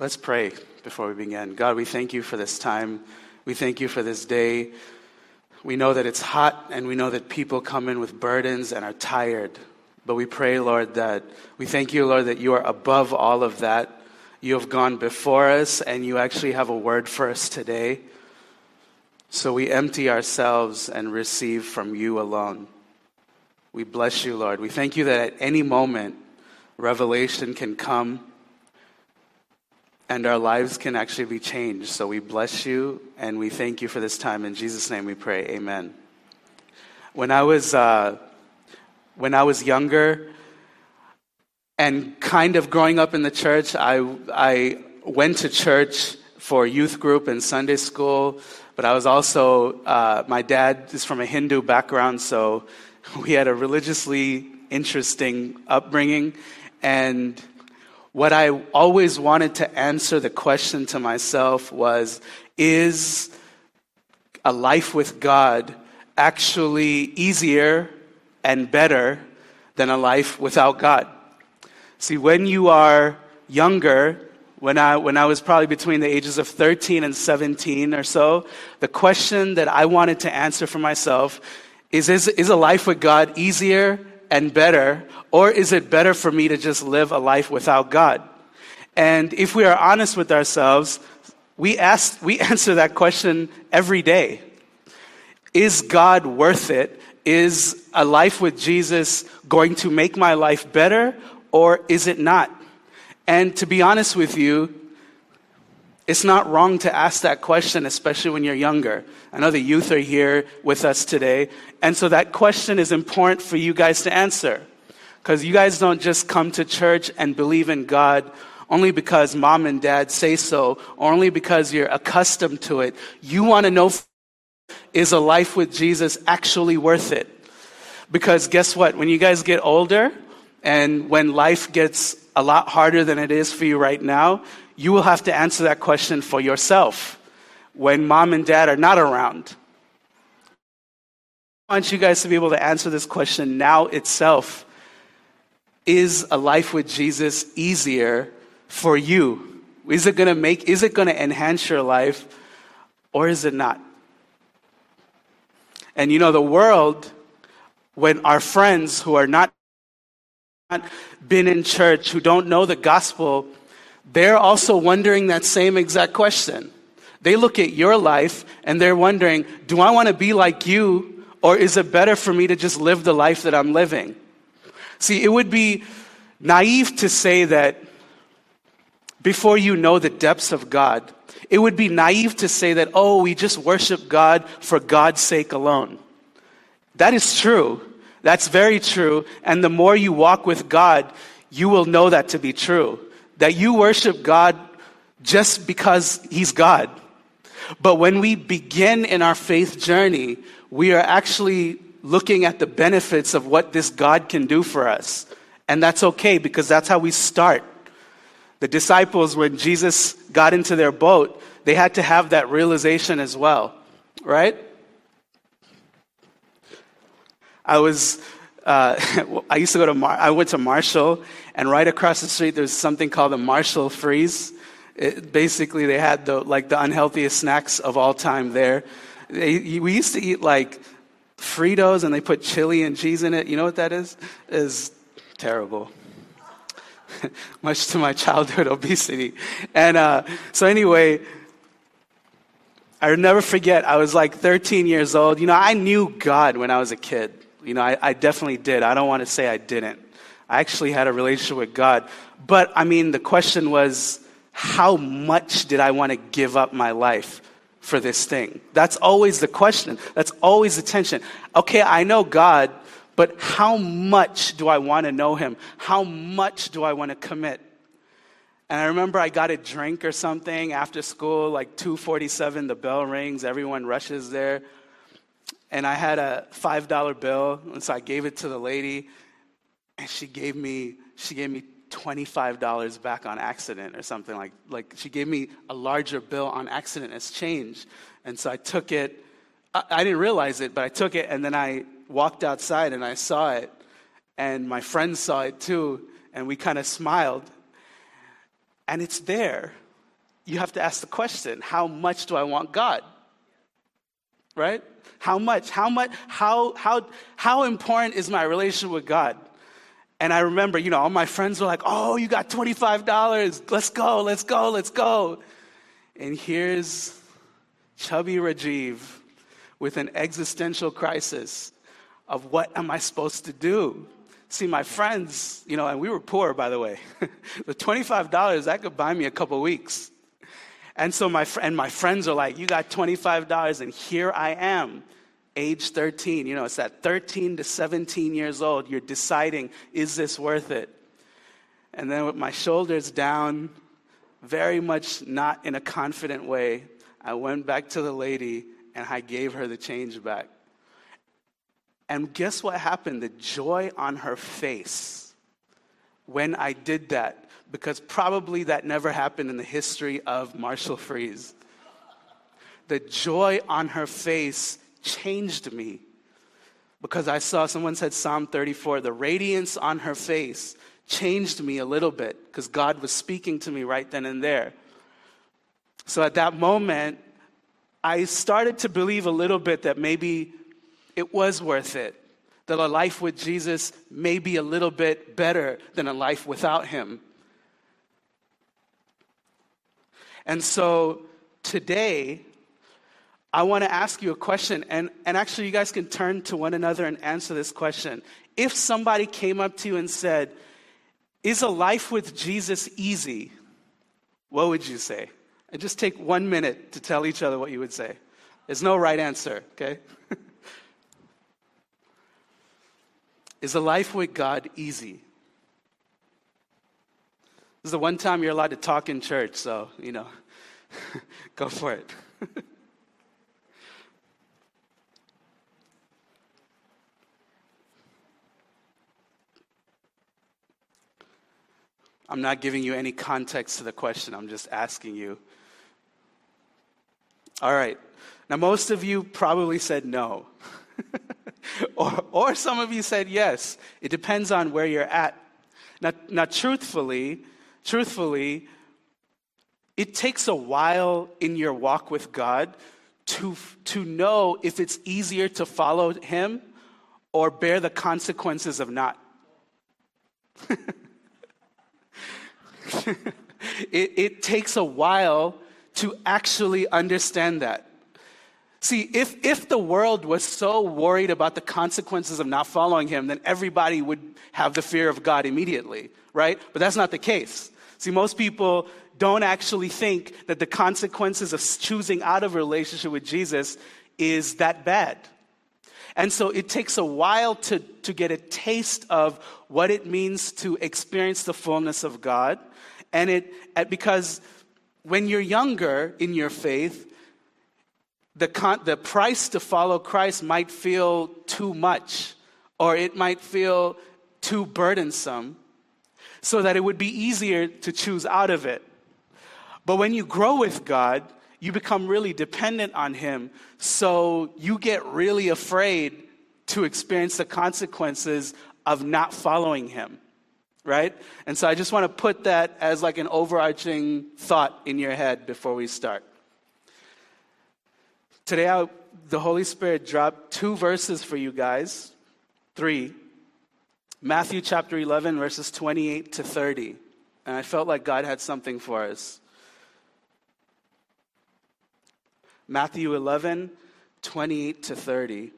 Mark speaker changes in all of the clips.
Speaker 1: Let's pray before we begin. God, we thank you for this time. We thank you for this day. We know that it's hot and we know that people come in with burdens and are tired. But we pray, Lord, that we thank you, Lord, that you are above all of that. You have gone before us and you actually have a word for us today. So we empty ourselves and receive from you alone. We bless you, Lord. We thank you that at any moment, revelation can come and our lives can actually be changed. So we bless you and we thank you for this time. In Jesus' name we pray. Amen. When I was, uh, when I was younger and kind of growing up in the church, I, I went to church for youth group and Sunday school, but I was also, uh, my dad is from a Hindu background, so we had a religiously interesting upbringing. And what I always wanted to answer the question to myself was Is a life with God actually easier and better than a life without God? See, when you are younger, when I, when I was probably between the ages of 13 and 17 or so, the question that I wanted to answer for myself is, is, is a life with God easier and better, or is it better for me to just live a life without God? And if we are honest with ourselves, we, ask, we answer that question every day. Is God worth it? Is a life with Jesus going to make my life better, or is it not? And to be honest with you, it's not wrong to ask that question, especially when you're younger. I know the youth are here with us today. And so that question is important for you guys to answer. Because you guys don't just come to church and believe in God only because mom and dad say so, or only because you're accustomed to it. You want to know is a life with Jesus actually worth it? Because guess what? When you guys get older and when life gets a lot harder than it is for you right now, you will have to answer that question for yourself when mom and dad are not around. I want you guys to be able to answer this question now itself. Is a life with Jesus easier for you? Is it going to make, is it going to enhance your life or is it not? And you know, the world, when our friends who are not been in church, who don't know the gospel, they're also wondering that same exact question. They look at your life and they're wondering, do I want to be like you or is it better for me to just live the life that I'm living? See, it would be naive to say that before you know the depths of God, it would be naive to say that, oh, we just worship God for God's sake alone. That is true. That's very true. And the more you walk with God, you will know that to be true that you worship God just because He's God. But when we begin in our faith journey, we are actually looking at the benefits of what this God can do for us. And that's okay because that's how we start. The disciples, when Jesus got into their boat, they had to have that realization as well, right? I was uh, I used to go to, Mar- I went to Marshall, and right across the street, there's something called the Marshall Freeze. It, basically, they had the, like the unhealthiest snacks of all time there. They, we used to eat like Fritos, and they put chili and cheese in it. You know what that is? Is terrible. Much to my childhood obesity. And uh, so, anyway, I'll never forget, I was like 13 years old. You know, I knew God when I was a kid. You know, I, I definitely did. I don't want to say I didn't. I actually had a relationship with God. But I mean, the question was, how much did I want to give up my life for this thing? That's always the question. That's always the tension. Okay, I know God, but how much do I want to know Him? How much do I want to commit? And I remember I got a drink or something after school, like 247, the bell rings, everyone rushes there and I had a five dollar bill, and so I gave it to the lady, and she gave me she gave me twenty five dollars back on accident or something like like she gave me a larger bill on accident as change, and so I took it. I, I didn't realize it, but I took it, and then I walked outside and I saw it, and my friends saw it too, and we kind of smiled, and it's there. you have to ask the question how much do I want God? Right? How much? How much? How, how, how important is my relationship with God? And I remember, you know, all my friends were like, oh, you got $25. Let's go, let's go, let's go. And here's chubby Rajeev with an existential crisis of what am I supposed to do? See, my friends, you know, and we were poor, by the way. the $25, that could buy me a couple weeks. And so my, fr- and my friends are like, you got $25, and here I am, age 13. You know, it's that 13 to 17 years old. You're deciding, is this worth it? And then with my shoulders down, very much not in a confident way, I went back to the lady and I gave her the change back. And guess what happened? The joy on her face when I did that, because probably that never happened in the history of Marshall Freeze. The joy on her face changed me because I saw someone said Psalm 34, the radiance on her face changed me a little bit because God was speaking to me right then and there. So at that moment, I started to believe a little bit that maybe it was worth it. That a life with Jesus may be a little bit better than a life without Him. And so today, I want to ask you a question, and, and actually, you guys can turn to one another and answer this question. If somebody came up to you and said, Is a life with Jesus easy? What would you say? And just take one minute to tell each other what you would say. There's no right answer, okay? Is a life with God easy? This is the one time you're allowed to talk in church, so, you know, go for it. I'm not giving you any context to the question, I'm just asking you. All right. Now, most of you probably said no. or, or some of you said yes. It depends on where you're at. Now, now truthfully, truthfully, it takes a while in your walk with God to, to know if it's easier to follow Him or bear the consequences of not. it, it takes a while to actually understand that. See, if, if the world was so worried about the consequences of not following him, then everybody would have the fear of God immediately, right? But that's not the case. See, most people don't actually think that the consequences of choosing out of a relationship with Jesus is that bad. And so it takes a while to, to get a taste of what it means to experience the fullness of God. And it, because when you're younger in your faith, the, con- the price to follow Christ might feel too much, or it might feel too burdensome, so that it would be easier to choose out of it. But when you grow with God, you become really dependent on Him, so you get really afraid to experience the consequences of not following Him right? And so I just want to put that as like an overarching thought in your head before we start. Today, I, the Holy Spirit dropped two verses for you guys, three. Matthew chapter 11, verses 28 to 30. And I felt like God had something for us. Matthew 11, 28 to 30.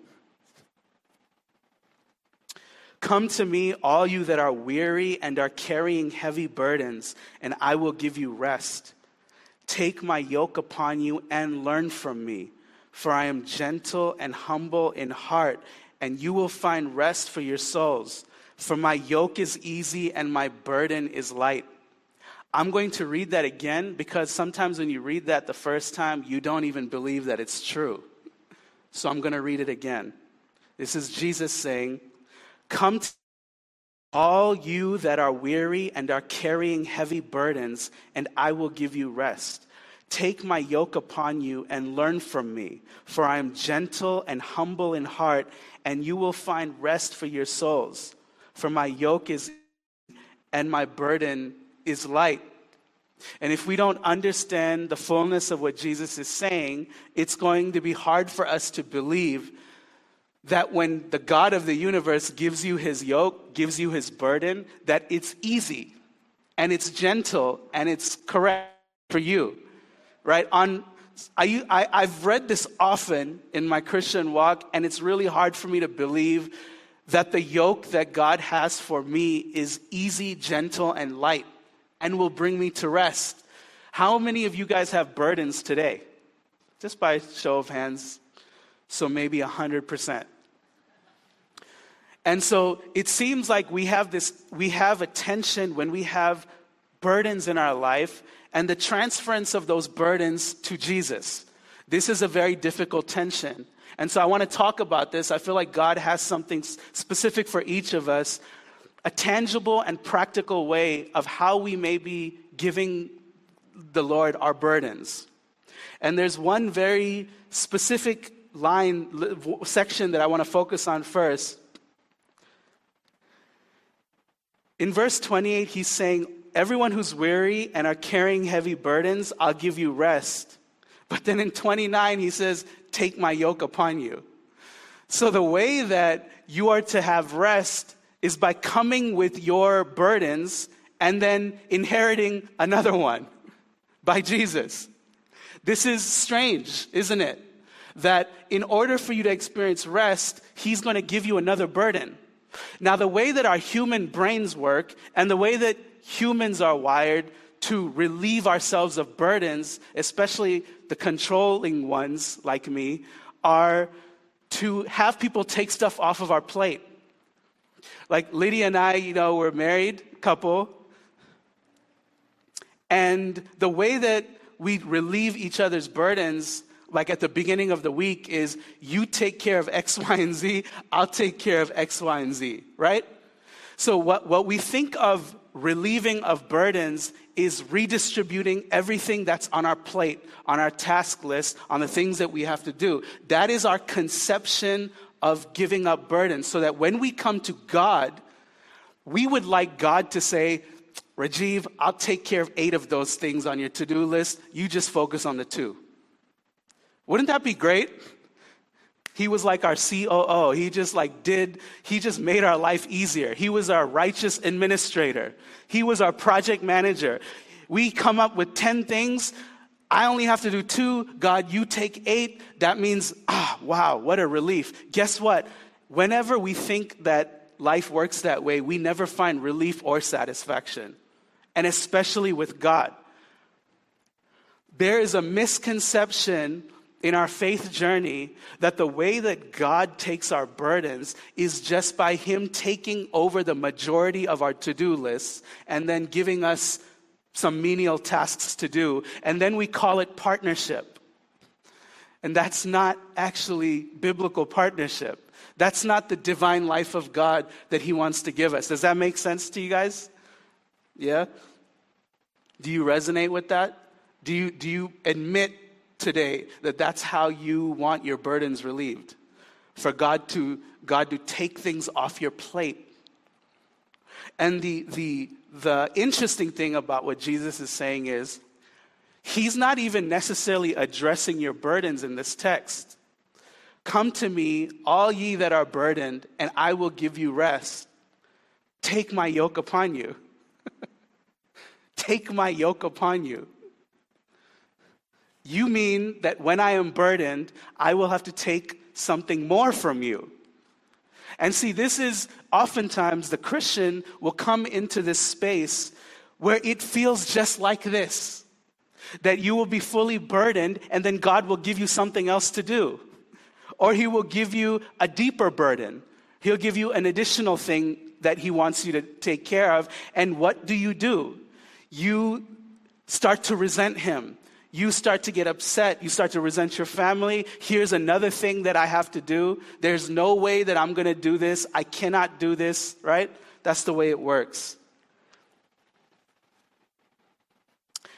Speaker 1: Come to me, all you that are weary and are carrying heavy burdens, and I will give you rest. Take my yoke upon you and learn from me, for I am gentle and humble in heart, and you will find rest for your souls. For my yoke is easy and my burden is light. I'm going to read that again because sometimes when you read that the first time, you don't even believe that it's true. So I'm going to read it again. This is Jesus saying, Come to all you that are weary and are carrying heavy burdens, and I will give you rest. Take my yoke upon you and learn from me, for I am gentle and humble in heart, and you will find rest for your souls. For my yoke is and my burden is light. And if we don't understand the fullness of what Jesus is saying, it's going to be hard for us to believe that when the God of the universe gives you his yoke, gives you his burden, that it's easy and it's gentle and it's correct for you. Right? On I, I, I've read this often in my Christian walk, and it's really hard for me to believe that the yoke that God has for me is easy, gentle, and light and will bring me to rest. How many of you guys have burdens today? Just by show of hands. So maybe 100%. And so it seems like we have this, we have a tension when we have burdens in our life and the transference of those burdens to Jesus. This is a very difficult tension. And so I want to talk about this. I feel like God has something specific for each of us a tangible and practical way of how we may be giving the Lord our burdens. And there's one very specific line, section that I want to focus on first. In verse 28, he's saying, Everyone who's weary and are carrying heavy burdens, I'll give you rest. But then in 29, he says, Take my yoke upon you. So the way that you are to have rest is by coming with your burdens and then inheriting another one by Jesus. This is strange, isn't it? That in order for you to experience rest, He's going to give you another burden. Now, the way that our human brains work and the way that humans are wired to relieve ourselves of burdens, especially the controlling ones like me, are to have people take stuff off of our plate. Like Lydia and I, you know, we're married couple. And the way that we relieve each other's burdens, like at the beginning of the week, is you take care of X, Y, and Z, I'll take care of X, Y, and Z, right? So, what, what we think of relieving of burdens is redistributing everything that's on our plate, on our task list, on the things that we have to do. That is our conception of giving up burdens so that when we come to God, we would like God to say, Rajeev, I'll take care of eight of those things on your to do list. You just focus on the two. Wouldn't that be great? He was like our COO. He just like did, he just made our life easier. He was our righteous administrator. He was our project manager. We come up with 10 things. I only have to do two. God, you take eight. That means, ah, wow, what a relief. Guess what? Whenever we think that life works that way, we never find relief or satisfaction, and especially with God. There is a misconception in our faith journey that the way that God takes our burdens is just by Him taking over the majority of our to do lists and then giving us some menial tasks to do, and then we call it partnership. And that's not actually biblical partnership. That's not the divine life of God that He wants to give us. Does that make sense to you guys? Yeah? Do you resonate with that? Do you, do you admit today that that's how you want your burdens relieved? For God to, God to take things off your plate. And the, the, the interesting thing about what Jesus is saying is, he's not even necessarily addressing your burdens in this text. Come to me, all ye that are burdened, and I will give you rest. Take my yoke upon you. Take my yoke upon you. You mean that when I am burdened, I will have to take something more from you. And see, this is oftentimes the Christian will come into this space where it feels just like this that you will be fully burdened and then God will give you something else to do. Or He will give you a deeper burden. He'll give you an additional thing that He wants you to take care of. And what do you do? You start to resent Him you start to get upset. You start to resent your family. Here's another thing that I have to do. There's no way that I'm going to do this. I cannot do this, right? That's the way it works.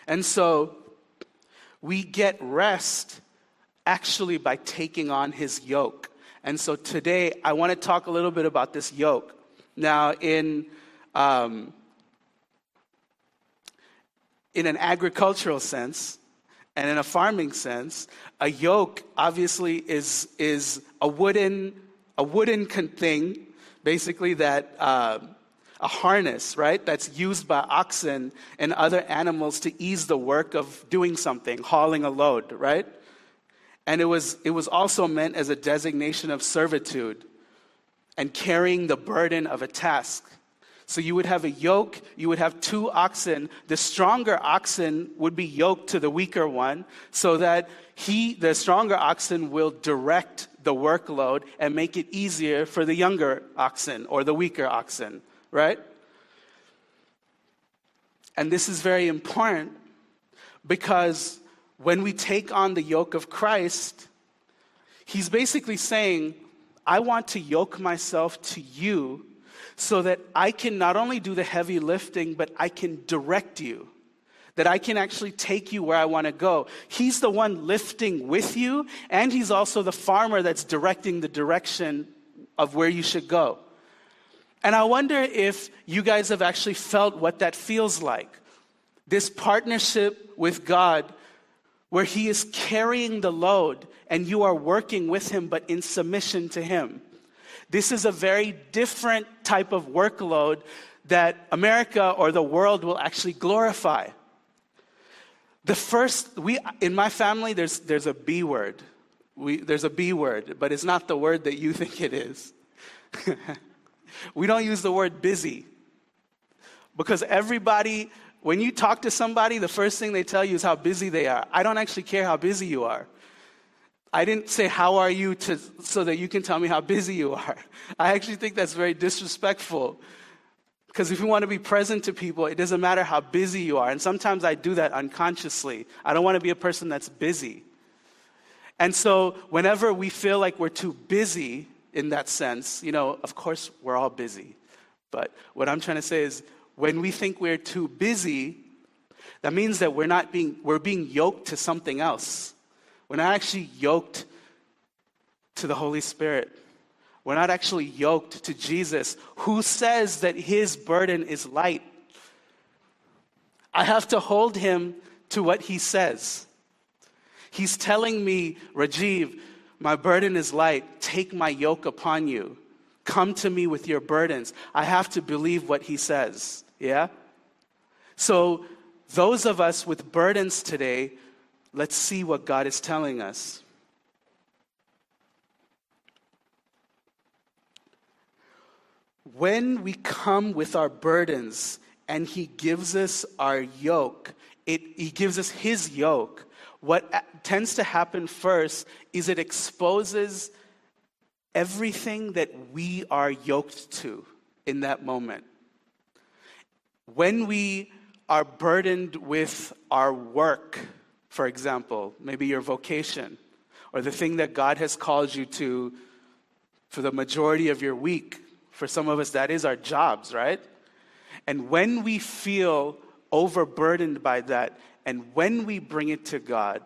Speaker 1: And so we get rest actually by taking on his yoke. And so today I want to talk a little bit about this yoke. Now, in um, in an agricultural sense and in a farming sense, a yoke obviously is, is a wooden, a wooden thing, basically that uh, a harness, right? That's used by oxen and other animals to ease the work of doing something, hauling a load, right? And it was, it was also meant as a designation of servitude and carrying the burden of a task. So you would have a yoke, you would have two oxen. The stronger oxen would be yoked to the weaker one so that he, the stronger oxen, will direct the workload and make it easier for the younger oxen or the weaker oxen, right? And this is very important because when we take on the yoke of Christ, he's basically saying, I want to yoke myself to you so that I can not only do the heavy lifting, but I can direct you. That I can actually take you where I want to go. He's the one lifting with you, and He's also the farmer that's directing the direction of where you should go. And I wonder if you guys have actually felt what that feels like. This partnership with God, where He is carrying the load and you are working with Him, but in submission to Him. This is a very different type of workload that America or the world will actually glorify. The first, we, in my family, there's, there's a B word. We, there's a B word, but it's not the word that you think it is. we don't use the word busy because everybody, when you talk to somebody, the first thing they tell you is how busy they are. I don't actually care how busy you are. I didn't say, How are you? To, so that you can tell me how busy you are. I actually think that's very disrespectful. Because if you want to be present to people, it doesn't matter how busy you are. And sometimes I do that unconsciously. I don't want to be a person that's busy. And so, whenever we feel like we're too busy in that sense, you know, of course, we're all busy. But what I'm trying to say is, when we think we're too busy, that means that we're not being, we're being yoked to something else. We're not actually yoked to the Holy Spirit. We're not actually yoked to Jesus, who says that his burden is light. I have to hold him to what he says. He's telling me, Rajeev, my burden is light. Take my yoke upon you. Come to me with your burdens. I have to believe what he says. Yeah? So, those of us with burdens today Let's see what God is telling us. When we come with our burdens and He gives us our yoke, it, He gives us His yoke. What tends to happen first is it exposes everything that we are yoked to in that moment. When we are burdened with our work, for example, maybe your vocation or the thing that God has called you to for the majority of your week. For some of us, that is our jobs, right? And when we feel overburdened by that, and when we bring it to God,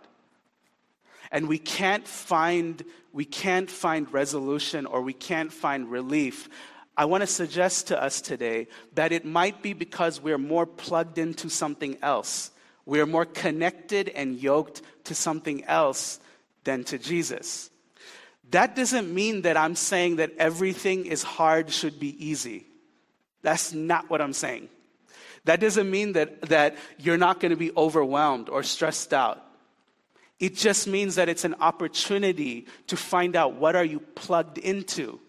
Speaker 1: and we can't find we can't find resolution or we can't find relief i want to suggest to us today that it might be because we're more plugged into something else we are more connected and yoked to something else than to Jesus. That doesn't mean that I'm saying that everything is hard should be easy. That's not what I'm saying. That doesn't mean that, that you're not going to be overwhelmed or stressed out. It just means that it's an opportunity to find out what are you plugged into?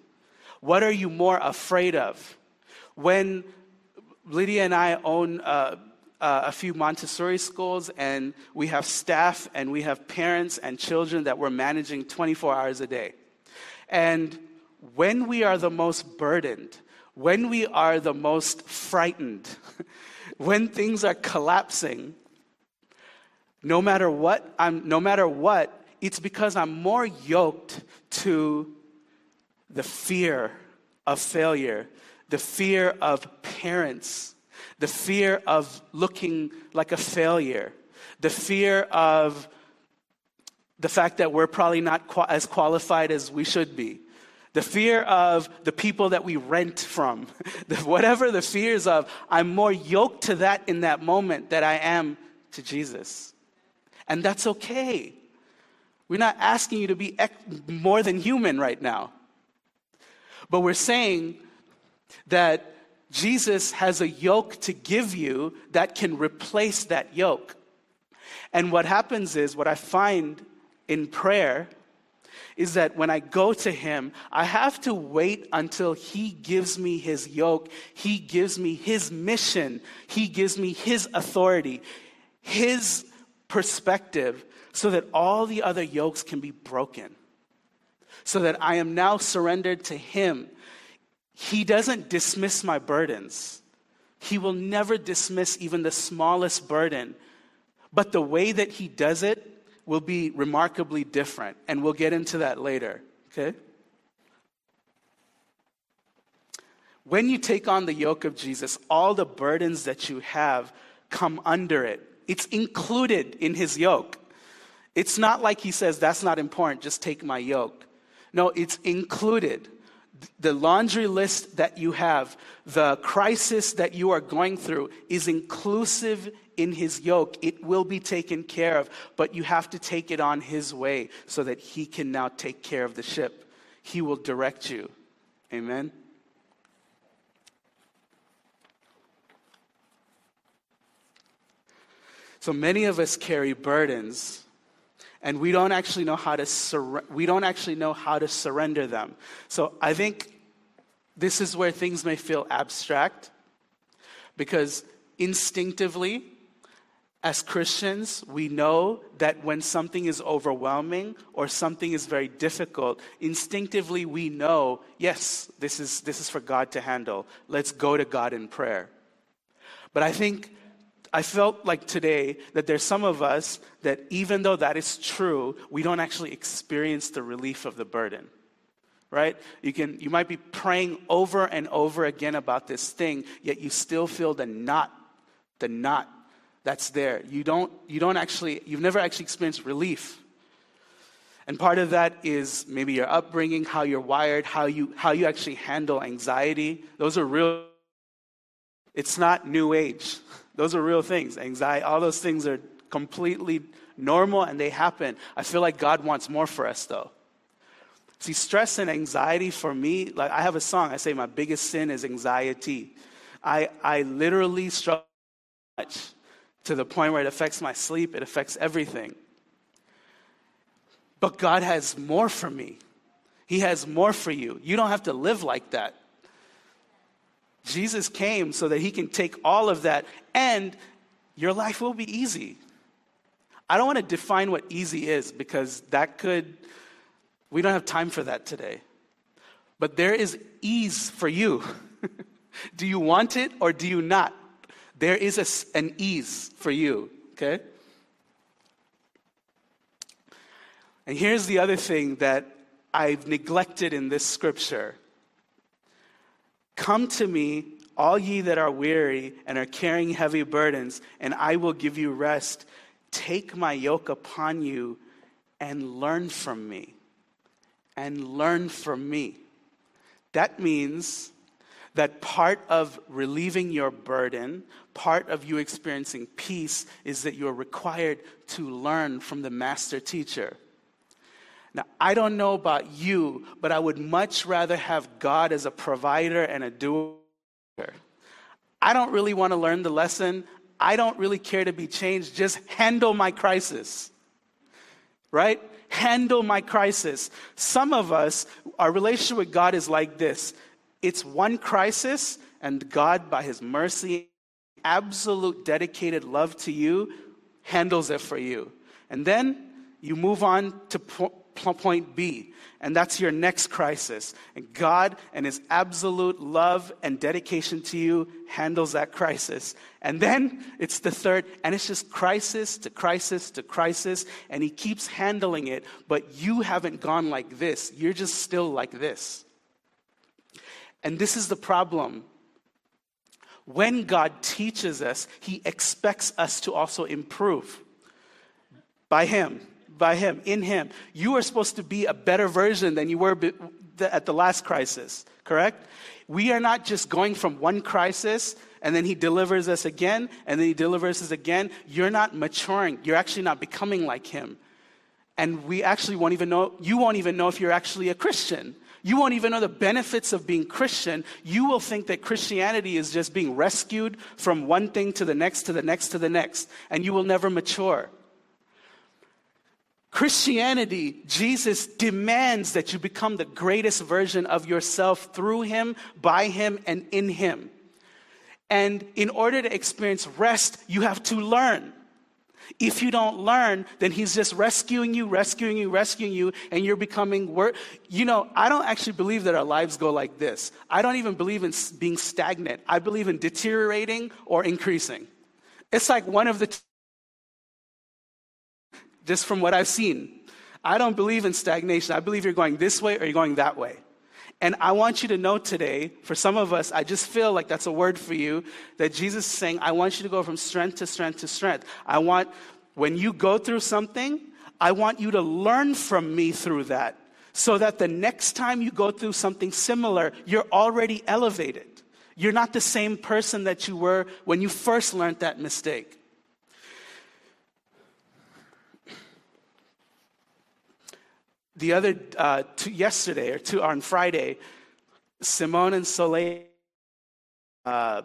Speaker 1: What are you more afraid of? When Lydia and I own uh, uh, a few Montessori schools, and we have staff and we have parents and children that we're managing 24 hours a day. And when we are the most burdened, when we are the most frightened, when things are collapsing, no matter what, I'm, no matter what, it's because I'm more yoked to the fear of failure, the fear of parents the fear of looking like a failure, the fear of the fact that we're probably not as qualified as we should be, the fear of the people that we rent from, whatever the fears of, I'm more yoked to that in that moment that I am to Jesus. And that's okay. We're not asking you to be more than human right now. But we're saying that Jesus has a yoke to give you that can replace that yoke. And what happens is, what I find in prayer is that when I go to Him, I have to wait until He gives me His yoke, He gives me His mission, He gives me His authority, His perspective, so that all the other yokes can be broken. So that I am now surrendered to Him. He doesn't dismiss my burdens. He will never dismiss even the smallest burden. But the way that He does it will be remarkably different. And we'll get into that later, okay? When you take on the yoke of Jesus, all the burdens that you have come under it. It's included in his yoke. It's not like he says, that's not important, just take my yoke. No, it's included. The laundry list that you have, the crisis that you are going through is inclusive in his yoke. It will be taken care of, but you have to take it on his way so that he can now take care of the ship. He will direct you. Amen. So many of us carry burdens and we don't actually know how to sur- we don't actually know how to surrender them. So I think this is where things may feel abstract because instinctively as Christians, we know that when something is overwhelming or something is very difficult, instinctively we know, yes, this is, this is for God to handle. Let's go to God in prayer. But I think I felt like today that there's some of us that even though that is true, we don't actually experience the relief of the burden. Right? You can you might be praying over and over again about this thing, yet you still feel the knot, the knot that's there. You don't you don't actually you've never actually experienced relief. And part of that is maybe your upbringing, how you're wired, how you how you actually handle anxiety. Those are real it's not new age. Those are real things. Anxiety, all those things are completely normal and they happen. I feel like God wants more for us though. See, stress and anxiety for me, like I have a song, I say my biggest sin is anxiety. I, I literally struggle much to the point where it affects my sleep, it affects everything. But God has more for me. He has more for you. You don't have to live like that. Jesus came so that he can take all of that and your life will be easy. I don't want to define what easy is because that could, we don't have time for that today. But there is ease for you. do you want it or do you not? There is a, an ease for you, okay? And here's the other thing that I've neglected in this scripture Come to me, all ye that are weary and are carrying heavy burdens, and I will give you rest. Take my yoke upon you and learn from me. And learn from me. That means that part of relieving your burden, part of you experiencing peace, is that you're required to learn from the master teacher. Now, I don't know about you, but I would much rather have God as a provider and a doer. I don't really want to learn the lesson. I don't really care to be changed. Just handle my crisis. Right? Handle my crisis. Some of us, our relationship with God is like this it's one crisis, and God, by His mercy, absolute dedicated love to you, handles it for you. And then you move on to point B, and that's your next crisis. And God and His absolute love and dedication to you handles that crisis. And then it's the third, and it's just crisis to crisis to crisis, and He keeps handling it, but you haven't gone like this. You're just still like this. And this is the problem. When God teaches us, He expects us to also improve by Him by Him, in Him. You are supposed to be a better version than you were at the last crisis, correct? We are not just going from one crisis and then He delivers us again and then He delivers us again. You're not maturing. You're actually not becoming like Him. And we actually won't even know, you won't even know if you're actually a Christian. You won't even know the benefits of being Christian. You will think that Christianity is just being rescued from one thing to the next, to the next, to the next, and you will never mature. Christianity, Jesus demands that you become the greatest version of yourself through Him, by Him, and in Him. And in order to experience rest, you have to learn. If you don't learn, then he's just rescuing you, rescuing you, rescuing you, and you're becoming worse. You know, I don't actually believe that our lives go like this. I don't even believe in being stagnant. I believe in deteriorating or increasing. It's like one of the, just from what I've seen. I don't believe in stagnation. I believe you're going this way or you're going that way. And I want you to know today, for some of us, I just feel like that's a word for you, that Jesus is saying, I want you to go from strength to strength to strength. I want, when you go through something, I want you to learn from me through that so that the next time you go through something similar, you're already elevated. You're not the same person that you were when you first learned that mistake. The other uh, two, yesterday or two on Friday, Simone and Soleil, uh,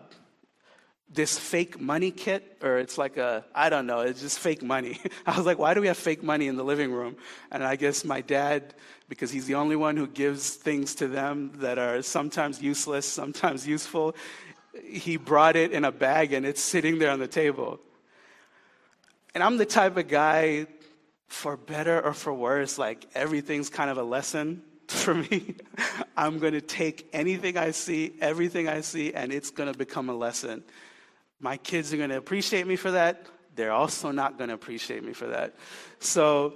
Speaker 1: this fake money kit, or it's like a, I don't know, it's just fake money. I was like, why do we have fake money in the living room? And I guess my dad, because he's the only one who gives things to them that are sometimes useless, sometimes useful, he brought it in a bag and it's sitting there on the table. And I'm the type of guy for better or for worse, like everything's kind of a lesson for me. I'm going to take anything I see, everything I see, and it's going to become a lesson. My kids are going to appreciate me for that. They're also not going to appreciate me for that. So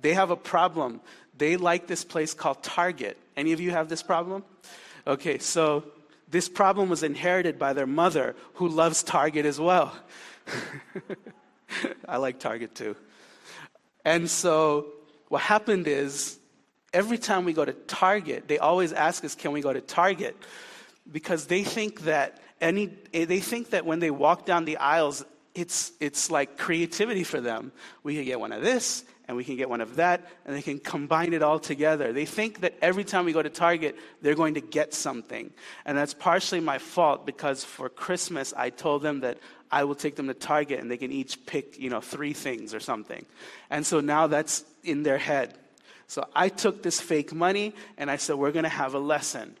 Speaker 1: they have a problem. They like this place called Target. Any of you have this problem? Okay, so this problem was inherited by their mother, who loves Target as well. I like Target too. And so what happened is every time we go to Target, they always ask us, can we go to Target? Because they think that any they think that when they walk down the aisles, it's it's like creativity for them. We can get one of this and we can get one of that, and they can combine it all together. They think that every time we go to Target, they're going to get something. And that's partially my fault because for Christmas, I told them that I will take them to Target and they can each pick, you know, three things or something. And so now that's in their head. So I took this fake money and I said, we're going to have a lesson.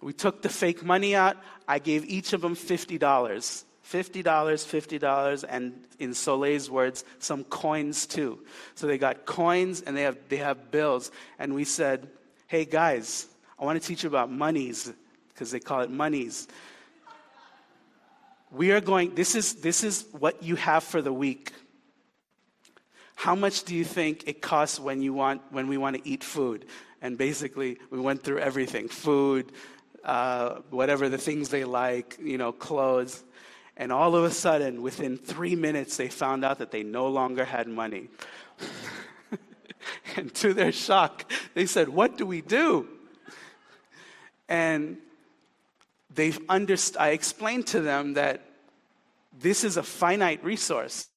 Speaker 1: We took the fake money out. I gave each of them $50. $50, $50, and in Soleil's words, some coins too. So they got coins and they have, they have bills. And we said, hey guys, I want to teach you about monies because they call it monies we are going, this is, this is what you have for the week. How much do you think it costs when, you want, when we want to eat food? And basically, we went through everything food, uh, whatever the things they like, you know, clothes. And all of a sudden, within three minutes, they found out that they no longer had money. and to their shock, they said, What do we do? And they've underst- I explained to them that this is a finite resource.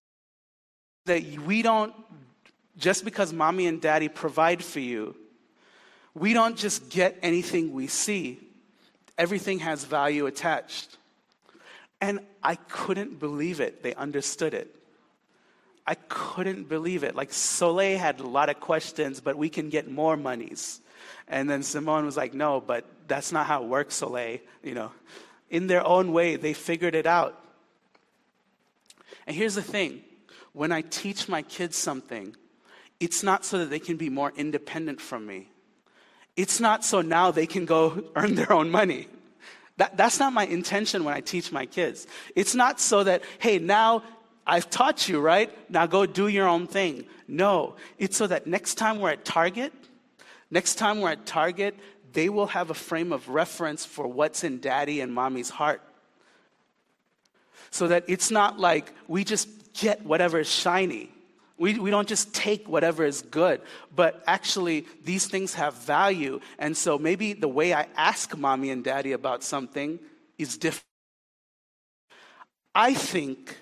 Speaker 1: That we don't, just because mommy and daddy provide for you, we don't just get anything we see. Everything has value attached. And I couldn't believe it. They understood it. I couldn't believe it. Like Soleil had a lot of questions, but we can get more monies. And then Simone was like, no, but that's not how it works, Soleil. You know, in their own way, they figured it out. And here's the thing when I teach my kids something, it's not so that they can be more independent from me. It's not so now they can go earn their own money. That, that's not my intention when I teach my kids. It's not so that, hey, now I've taught you, right? Now go do your own thing. No, it's so that next time we're at Target, next time we're at Target, they will have a frame of reference for what's in daddy and mommy's heart. So that it's not like we just get whatever is shiny. We, we don't just take whatever is good, but actually, these things have value. And so maybe the way I ask mommy and daddy about something is different. I think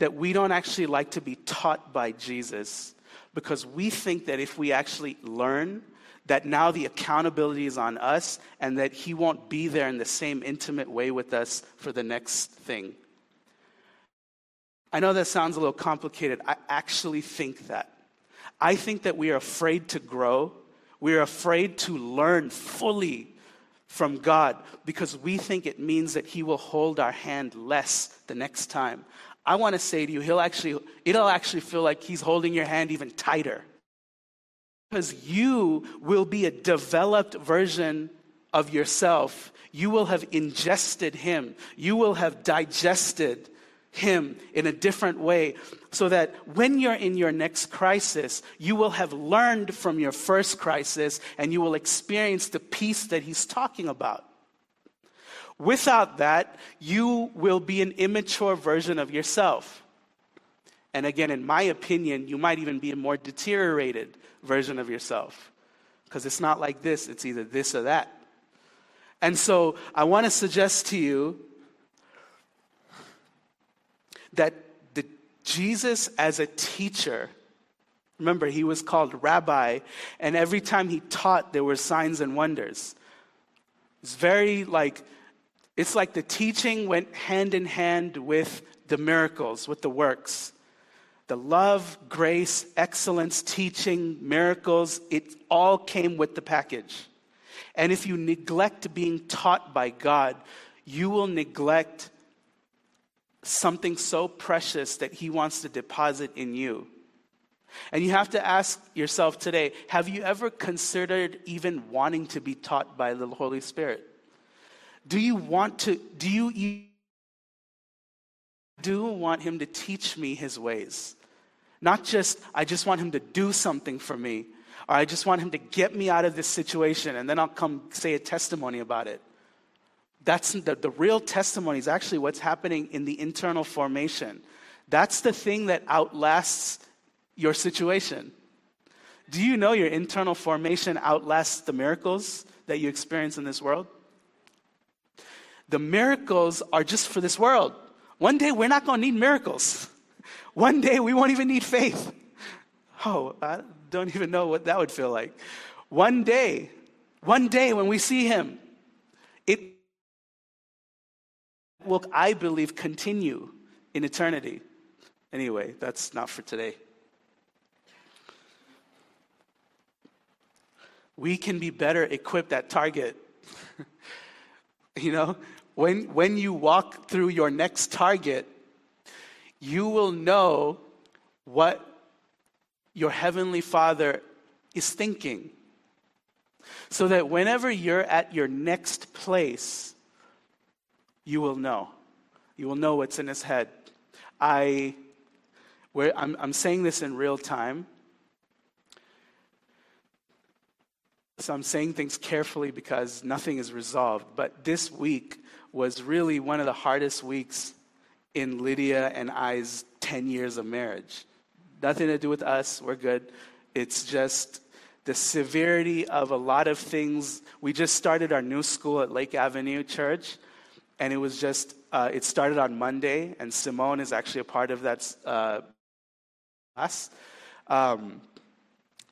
Speaker 1: that we don't actually like to be taught by Jesus because we think that if we actually learn, that now the accountability is on us and that he won't be there in the same intimate way with us for the next thing. I know that sounds a little complicated. I actually think that. I think that we are afraid to grow. We are afraid to learn fully from God because we think it means that He will hold our hand less the next time. I want to say to you, He'll actually, it'll actually feel like He's holding your hand even tighter. Because you will be a developed version of yourself. You will have ingested Him. You will have digested him in a different way so that when you're in your next crisis, you will have learned from your first crisis and you will experience the peace that He's talking about. Without that, you will be an immature version of yourself. And again, in my opinion, you might even be a more deteriorated version of yourself. Because it's not like this, it's either this or that. And so I want to suggest to you that the Jesus as a teacher, remember he was called rabbi, and every time he taught there were signs and wonders. It's very like it's like the teaching went hand in hand with the miracles, with the works. The love, grace, excellence, teaching, miracles, it all came with the package. And if you neglect being taught by God, you will neglect something so precious that He wants to deposit in you. And you have to ask yourself today have you ever considered even wanting to be taught by the Holy Spirit? Do you want to, do you, do want Him to teach me His ways? Not just, I just want Him to do something for me, or I just want Him to get me out of this situation and then I'll come say a testimony about it. That's the, the real testimony is actually what's happening in the internal formation. That's the thing that outlasts your situation. Do you know your internal formation outlasts the miracles that you experience in this world? The miracles are just for this world. One day we're not going to need miracles. One day we won't even need faith. Oh, I don't even know what that would feel like. One day, one day when we see Him, it will, I believe, continue in eternity. Anyway, that's not for today. We can be better equipped at Target. you know, when, when you walk through your next Target, you will know what your Heavenly Father is thinking. So that whenever you're at your next place, you will know. You will know what's in his head. I, where, I'm, I'm saying this in real time. So I'm saying things carefully because nothing is resolved. But this week was really one of the hardest weeks in Lydia and I's 10 years of marriage. Nothing to do with us, we're good. It's just the severity of a lot of things. We just started our new school at Lake Avenue Church, and it was just uh, it started on monday and simone is actually a part of that uh, class. Um,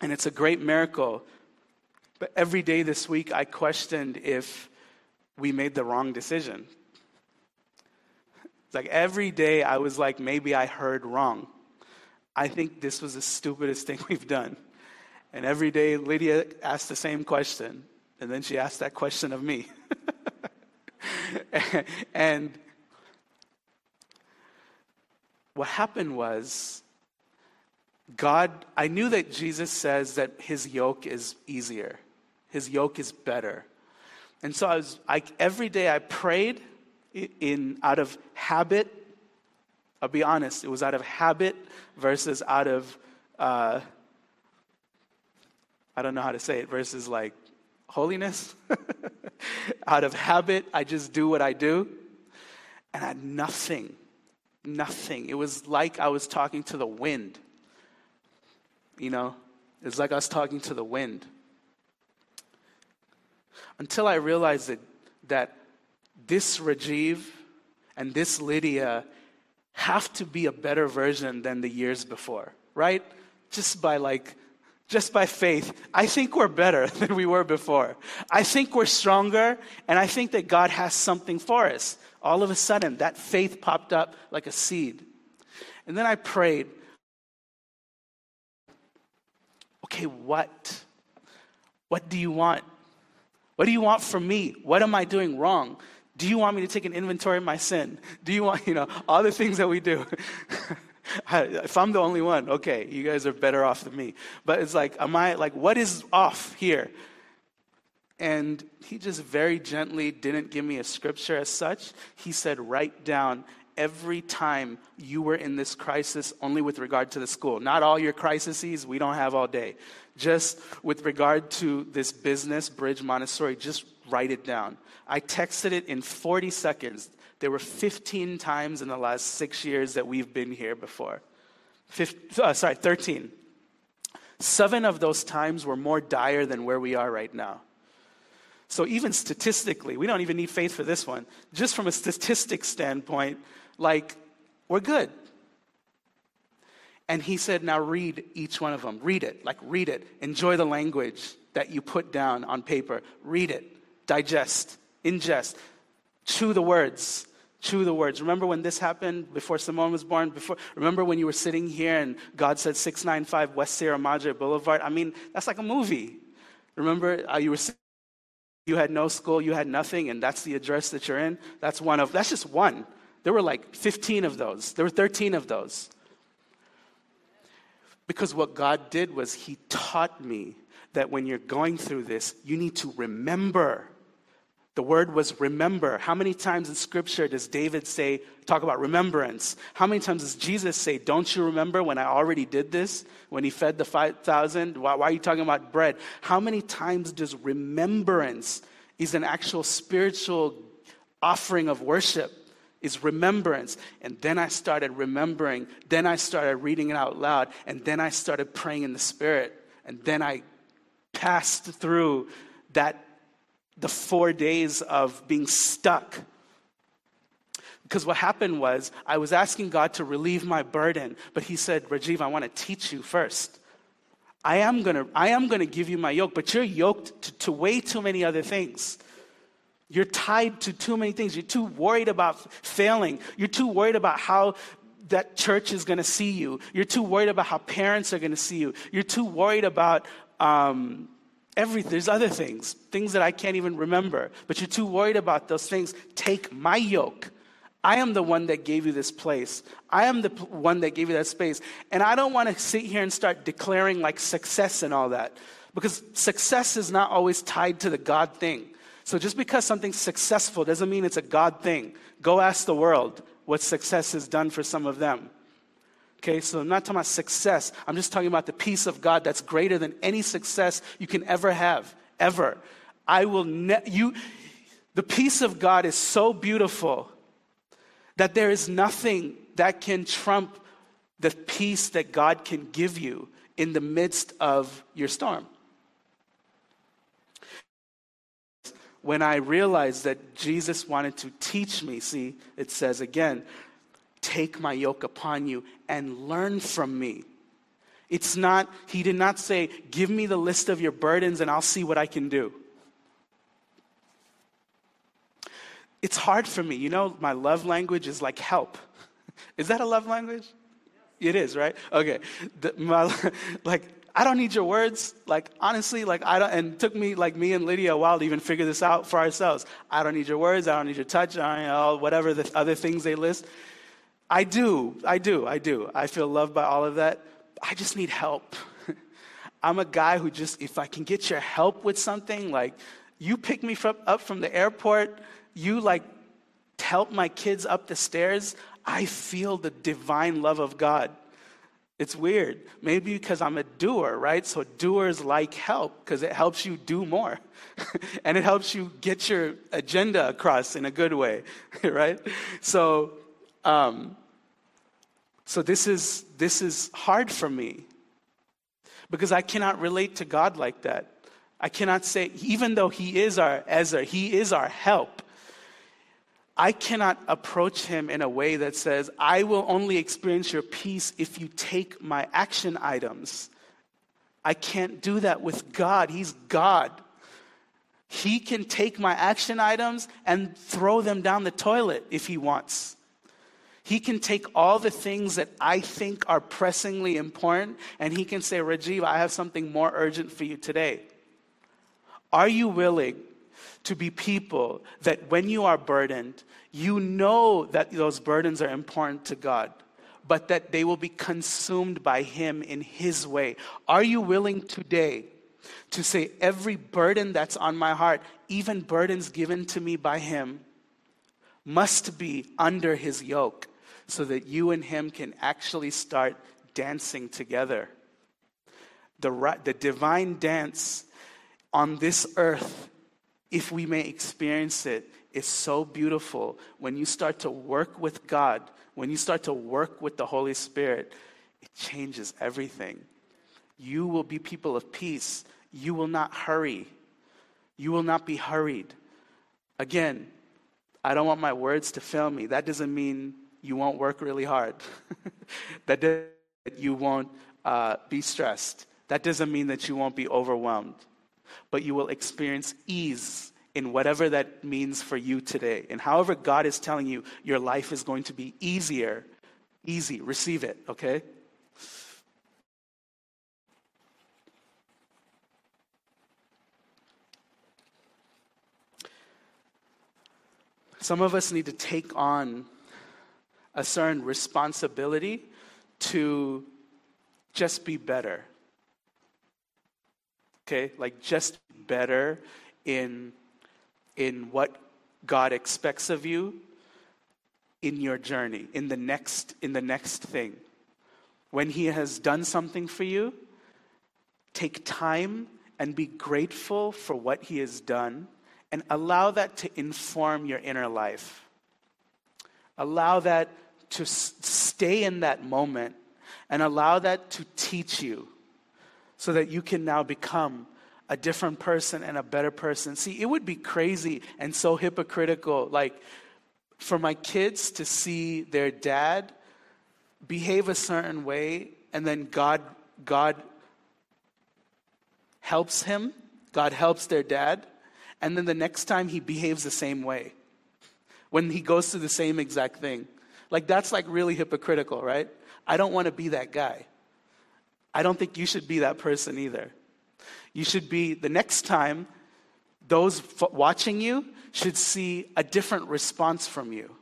Speaker 1: and it's a great miracle. But every day this week i questioned if we made the wrong decision. Like every day i was like maybe i heard wrong. I think this was the stupidest thing we've done. And every day lydia asked the same question and then she asked that question of me and what happened was, God, I knew that Jesus says that his yoke is easier, his yoke is better. And so I was, I, every day I prayed in, out of habit. I'll be honest, it was out of habit versus out of, uh, I don't know how to say it, versus like holiness. Out of habit, I just do what I do. And I had nothing, nothing. It was like I was talking to the wind. You know, it's like I was talking to the wind. Until I realized that, that this Rajeev and this Lydia have to be a better version than the years before, right? Just by like, just by faith, I think we're better than we were before. I think we're stronger, and I think that God has something for us. All of a sudden, that faith popped up like a seed. And then I prayed, okay, what? What do you want? What do you want from me? What am I doing wrong? Do you want me to take an inventory of my sin? Do you want, you know, all the things that we do? if I'm the only one, okay, you guys are better off than me. But it's like, am I, like, what is off here? And he just very gently didn't give me a scripture as such. He said, write down every time you were in this crisis only with regard to the school. Not all your crises, we don't have all day. Just with regard to this business, Bridge Montessori, just write it down. I texted it in 40 seconds. There were 15 times in the last six years that we've been here before. 15, uh, sorry, 13. Seven of those times were more dire than where we are right now. So, even statistically, we don't even need faith for this one. Just from a statistic standpoint, like, we're good. And he said, now read each one of them. Read it. Like, read it. Enjoy the language that you put down on paper. Read it. Digest. Ingest. Chew the words. Chew the words. Remember when this happened before Simone was born? Before, remember when you were sitting here and God said 695 West Sierra Madre Boulevard? I mean, that's like a movie. Remember uh, you were you had no school, you had nothing, and that's the address that you're in? That's one of, that's just one. There were like 15 of those. There were 13 of those. Because what God did was He taught me that when you're going through this, you need to remember. The word was remember. How many times in scripture does David say, talk about remembrance? How many times does Jesus say, don't you remember when I already did this? When he fed the 5,000? Why, why are you talking about bread? How many times does remembrance is an actual spiritual offering of worship? is remembrance. And then I started remembering. Then I started reading it out loud. And then I started praying in the Spirit. And then I passed through that, the four days of being stuck. Because what happened was, I was asking God to relieve my burden, but He said, Rajeev, I want to teach you first. I am gonna, I am gonna give you my yoke, but you're yoked to, to way too many other things. You're tied to too many things. You're too worried about failing. You're too worried about how that church is going to see you. You're too worried about how parents are going to see you. You're too worried about um, There's other things, things that I can't even remember. But you're too worried about those things. Take my yoke. I am the one that gave you this place. I am the one that gave you that space. And I don't want to sit here and start declaring like success and all that. Because success is not always tied to the God thing. So just because something's successful doesn't mean it's a God thing. Go ask the world what success has done for some of them. Okay, so I'm not talking about success. I'm just talking about the peace of God that's greater than any success you can ever have, ever. I will ne- you the peace of God is so beautiful that there is nothing that can trump the peace that God can give you in the midst of your storm. when I realized that Jesus wanted to teach me, see, it says again, take my yoke upon you and learn from me. It's not, he did not say, give me the list of your burdens and I'll see what I can do. It's hard for me. You know, my love language is like help. Is that a love language? It is, right? Okay. The, my, like, I don't need your words. Like, honestly, like, I don't, and took me, like, me and Lydia a while to even figure this out for ourselves. I don't need your words. I don't need your touch. I don't whatever the other things they list. I do. I do. I do. I feel loved by all of that. I just need help. I'm a guy who just, if I can get your help with something, like, you pick me from, up from the airport, you, like, help my kids up the stairs, I feel the divine love of God. It's weird. Maybe because I'm a doer, right? So doers like help because it helps you do more. and it helps you get your agenda across in a good way, right? So, um, so this is this is hard for me. because I cannot relate to God like that. I cannot say, even though He is our Ezer, He is our help, I cannot approach Him in a way that says, I will only experience your peace if you take my action items. I can't do that with God. He's God. He can take my action items and throw them down the toilet if He wants. He can take all the things that I think are pressingly important and he can say, Rajeev, I have something more urgent for you today. Are you willing to be people that when you are burdened, you know that those burdens are important to God, but that they will be consumed by Him in His way? Are you willing today to say, every burden that's on my heart, even burdens given to me by Him, must be under His yoke? So that you and him can actually start dancing together. The, the divine dance on this earth, if we may experience it, is so beautiful. When you start to work with God, when you start to work with the Holy Spirit, it changes everything. You will be people of peace. You will not hurry. You will not be hurried. Again, I don't want my words to fail me. That doesn't mean you won't work really hard. that you won't uh, be stressed. That doesn't mean that you won't be overwhelmed. But you will experience ease in whatever that means for you today. And however God is telling you your life is going to be easier, easy, receive it, okay? Some of us need to take on a certain responsibility to just be better. Okay? Like just better in in what God expects of you in your journey, in the next in the next thing. When he has done something for you, take time and be grateful for what he has done and allow that to inform your inner life. Allow that to stay in that moment and allow that to teach you so that you can now become a different person and a better person. See, it would be crazy and so hypocritical, like for my kids to see their dad behave a certain way and then God, God helps him, God helps their dad, and then the next time he behaves the same way when he goes through the same exact thing. Like, that's like really hypocritical, right? I don't want to be that guy. I don't think you should be that person either. You should be, the next time, those f- watching you should see a different response from you.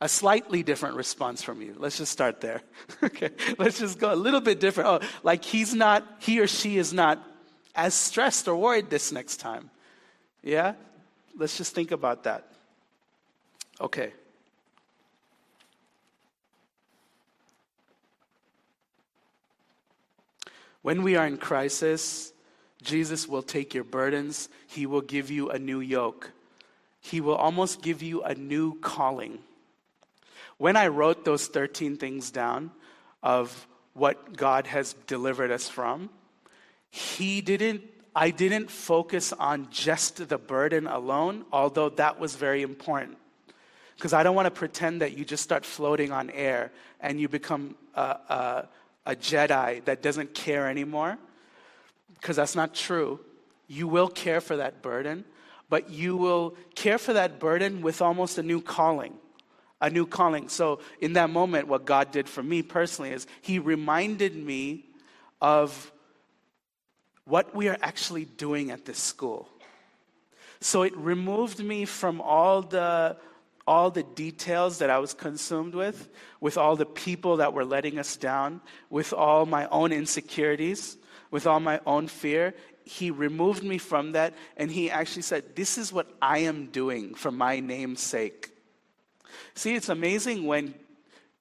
Speaker 1: A slightly different response from you. Let's just start there. okay, let's just go a little bit different. Oh, like he's not, he or she is not as stressed or worried this next time. Yeah? Let's just think about that. Okay. When we are in crisis, Jesus will take your burdens. He will give you a new yoke. He will almost give you a new calling. When I wrote those 13 things down of what God has delivered us from, He didn't, I didn't focus on just the burden alone, although that was very important. Because I don't want to pretend that you just start floating on air and you become a, a, a Jedi that doesn't care anymore, because that's not true. You will care for that burden, but you will care for that burden with almost a new calling. A new calling. So, in that moment, what God did for me personally is He reminded me of what we are actually doing at this school. So, it removed me from all the all the details that I was consumed with, with all the people that were letting us down, with all my own insecurities, with all my own fear. He removed me from that and he actually said, This is what I am doing for my name's sake. See, it's amazing when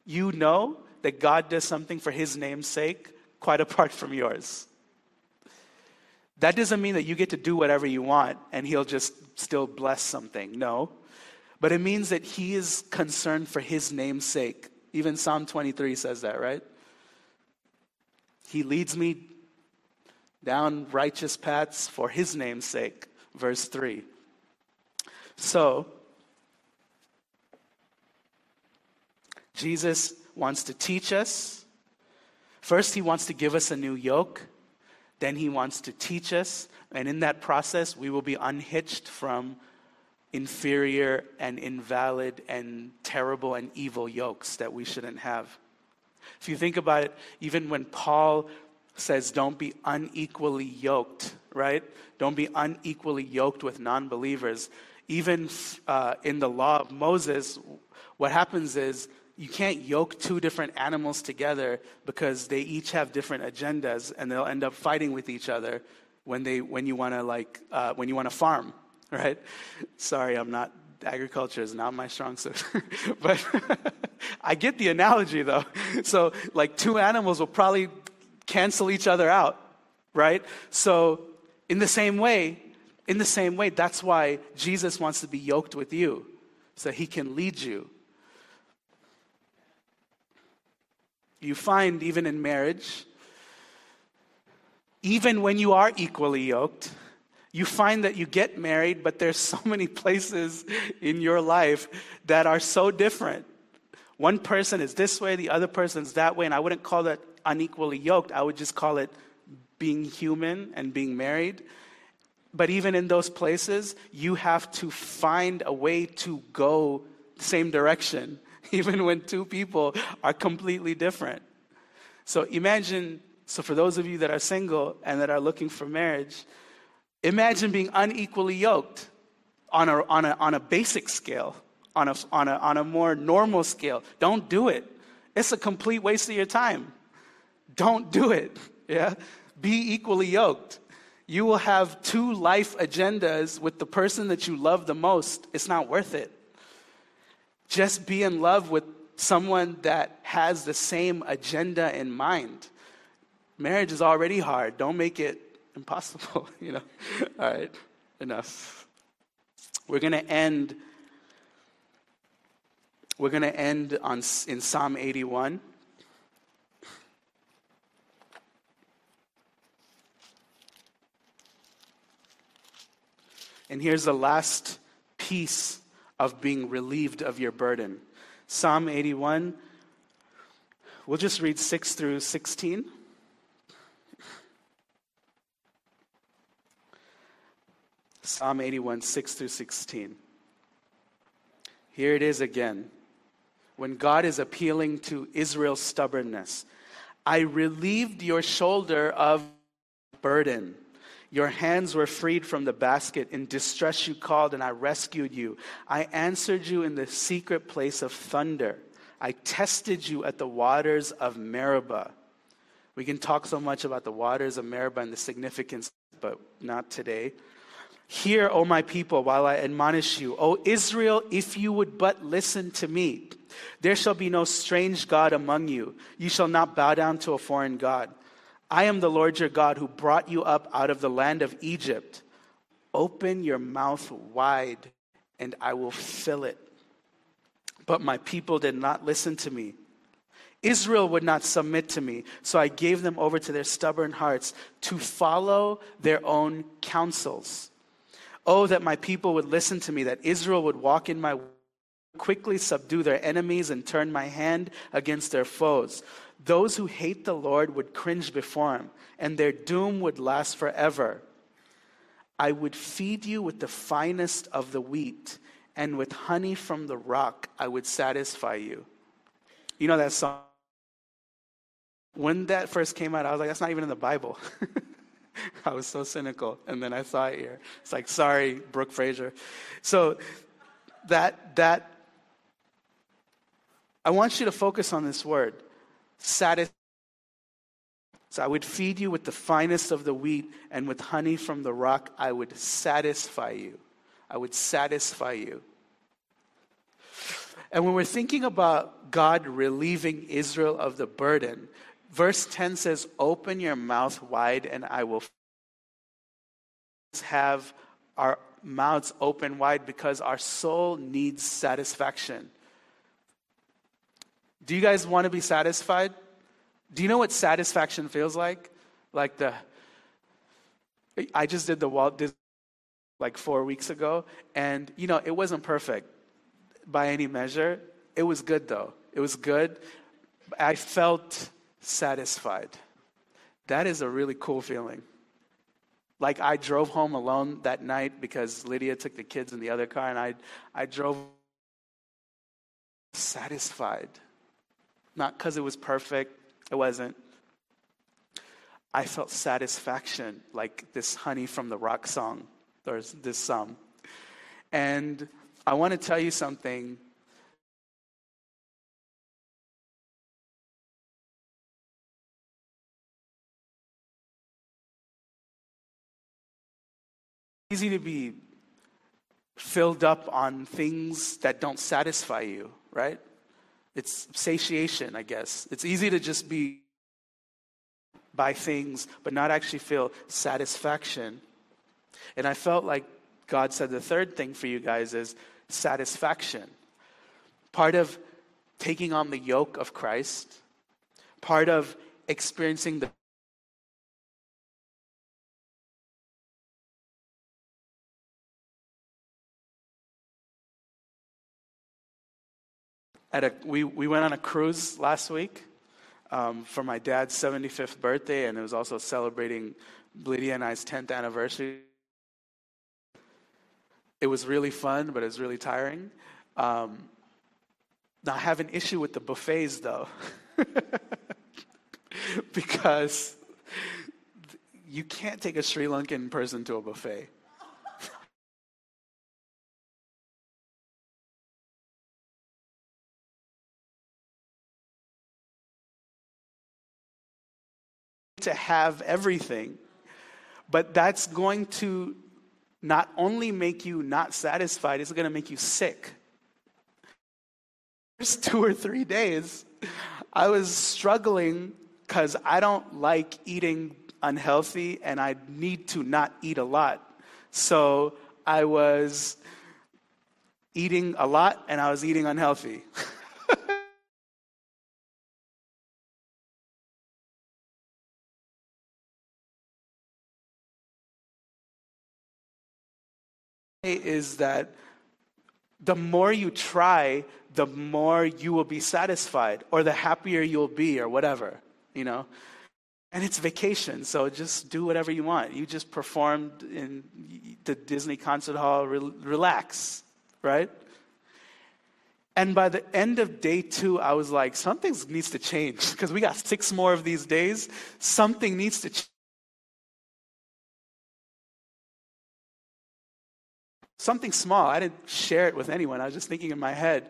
Speaker 1: you know that God does something for his name's sake, quite apart from yours. That doesn't mean that you get to do whatever you want and he'll just still bless something. No but it means that he is concerned for his name's sake. Even Psalm 23 says that, right? He leads me down righteous paths for his name's sake. Verse 3. So, Jesus wants to teach us. First, he wants to give us a new yoke. Then, he wants to teach us. And in that process, we will be unhitched from inferior and invalid and terrible and evil yokes that we shouldn't have. If you think about it, even when Paul says, don't be unequally yoked, right? Don't be unequally yoked with non believers. Even uh, in the law of Moses, what happens is you can't yoke two different animals together because they each have different agendas and they'll end up fighting with each other when, they, when you want to like uh, when you want to farm right? Sorry i'm not agriculture is not my strong suit. But i get the analogy though. So like two animals will probably cancel each other out right? So in the same way in the same way that's why jesus wants to be yoked with you so he can lead you. You find even in marriage, even when you are equally yoked, you find that you get married, but there's so many places in your life that are so different. One person is this way, the other person is that way, and I wouldn't call that unequally yoked. I would just call it being human and being married. But even in those places, you have to find a way to go the same direction. even when two people are completely different. So imagine, so for those of you that are single and that are looking for marriage, imagine being unequally yoked on a, on a, on a basic scale, on a, on, a, on a more normal scale. Don't do it. It's a complete waste of your time. Don't do it. Yeah? Be equally yoked. You will have two life agendas with the person that you love the most. It's not worth it. Just be in love with someone that has the same agenda in mind. Marriage is already hard. Don't make it impossible, you know. All right, enough. We're going to end we're going to end on in Psalm 81. And here's the last piece of being relieved of your burden. Psalm 81, we'll just read 6 through 16. Psalm 81, 6 through 16. Here it is again. When God is appealing to Israel's stubbornness, I relieved your shoulder of burden your hands were freed from the basket. In distress you called, and I rescued you. I answered you in the secret place of thunder. I tested you at the waters of Meribah. We can talk so much about the waters of Meribah and the significance, but not today. Hear, O my people, while I admonish you. O Israel, if you would but listen to me. There shall be no strange God among you. You shall not bow down to a foreign God. I am the Lord your God who brought you up out of the land of Egypt. Open your mouth wide, and I will fill it. But my people did not listen to me. Israel would not submit to me, so I gave them over to their stubborn hearts to follow their own counsels. Oh, that my people would listen to me, that Israel would walk in my way quickly subdue their enemies and turn my hand against their foes. Those who hate the Lord would cringe before him, and their doom would last forever. I would feed you with the finest of the wheat, and with honey from the rock I would satisfy you. You know that song? When that first came out, I was like, that's not even in the Bible. I was so cynical. And then I saw it here. It's like, sorry, Brooke Fraser. So that that I want you to focus on this word satisfy. So I would feed you with the finest of the wheat, and with honey from the rock, I would satisfy you. I would satisfy you. And when we're thinking about God relieving Israel of the burden, verse 10 says, Open your mouth wide, and I will have our mouths open wide because our soul needs satisfaction. Do you guys want to be satisfied? Do you know what satisfaction feels like? Like the, I just did the Walt Disney like four weeks ago, and you know, it wasn't perfect by any measure. It was good though. It was good. I felt satisfied. That is a really cool feeling. Like I drove home alone that night because Lydia took the kids in the other car, and I, I drove satisfied. Not because it was perfect, it wasn't. I felt satisfaction, like this honey from the rock song. There's this song. And I want to tell you something easy to be filled up on things that don't satisfy you, right? It's satiation, I guess. It's easy to just be by things, but not actually feel satisfaction. And I felt like God said the third thing for you guys is satisfaction. Part of taking on the yoke of Christ, part of experiencing the at a, we, we went on a cruise last week um, for my dad's 75th birthday, and it was also celebrating Lydia and I's 10th anniversary. It was really fun, but it was really tiring. Um, now, I have an issue with the buffets, though, because you can't take a Sri Lankan person to a buffet. To have everything. But that's going to not only make you not satisfied, it's going to make you sick. There's two or three days, I was struggling because I don't like eating unhealthy and I need to not eat a lot. So I was eating a lot and I was eating unhealthy. is that the more you try, the more you will be satisfied, or the happier you'll be, or whatever, you know? And it's vacation, so just do whatever you want. You just performed in the Disney concert hall, re- relax, right? And by the end of day two, I was like, something needs to change because we got six more of these days. Something needs to change. Something small. I didn't share it with anyone. I was just thinking in my head.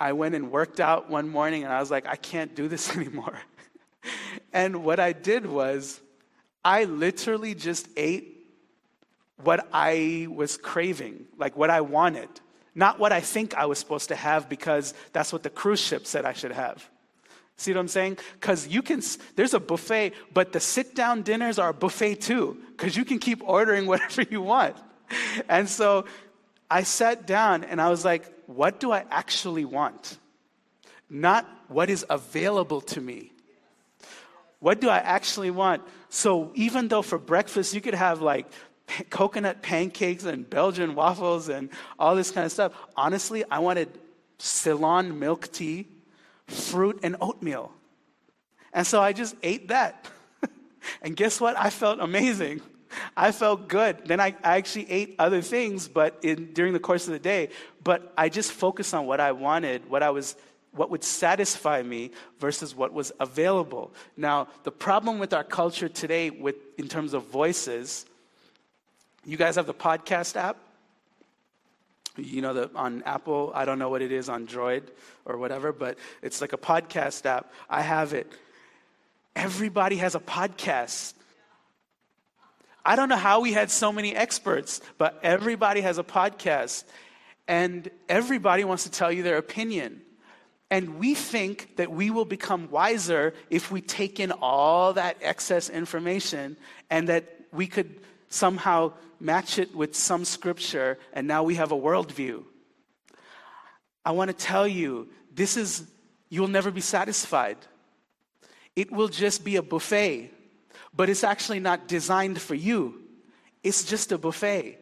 Speaker 1: I went and worked out one morning and I was like, I can't do this anymore. and what I did was, I literally just ate what I was craving, like what I wanted, not what I think I was supposed to have because that's what the cruise ship said I should have. See what I'm saying? Because you can, there's a buffet, but the sit down dinners are a buffet too, because you can keep ordering whatever you want. and so I sat down and I was like, what do I actually want? Not what is available to me. What do I actually want? So even though for breakfast you could have like coconut pancakes and Belgian waffles and all this kind of stuff, honestly, I wanted Ceylon milk tea, fruit, and oatmeal. And so I just ate that. and guess what? I felt amazing. I felt good. Then I, I actually ate other things, but in, during the course of the day. But I just focused on what I wanted, what I was, what would satisfy me versus what was available. Now, the problem with our culture today, with in terms of voices, you guys have the podcast app. You know, the, on Apple, I don't know what it is on Droid or whatever, but it's like a podcast app. I have it. Everybody has a podcast. I don't know how we had so many experts, but everybody has a podcast and everybody wants to tell you their opinion. And we think that we will become wiser if we take in all that excess information and that we could somehow match it with some scripture and now we have a worldview. I want to tell you, this is, you'll never be satisfied. It will just be a buffet but it's actually not designed for you. it's just a buffet.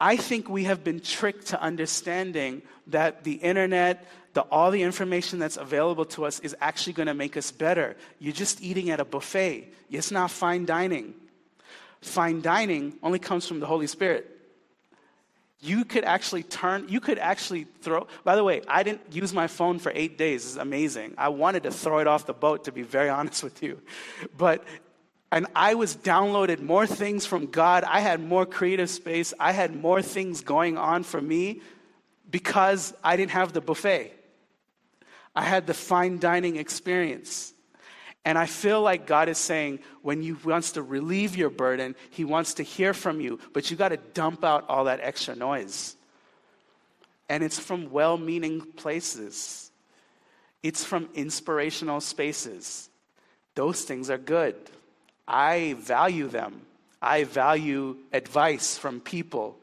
Speaker 1: I think we have been tricked to understanding that the internet, the, all the information that's available to us is actually going to make us better. You're just eating at a buffet. It's not fine dining. Fine dining only comes from the Holy Spirit. You could actually turn, you could actually throw, by the way, I didn't use my phone for eight days. It's amazing. I wanted to throw it off the boat, to be very honest with you. But and I was downloaded more things from God. I had more creative space. I had more things going on for me because I didn't have the buffet. I had the fine dining experience. And I feel like God is saying when He wants to relieve your burden, He wants to hear from you, but you got to dump out all that extra noise. And it's from well meaning places, it's from inspirational spaces. Those things are good. I value them. I value advice from people.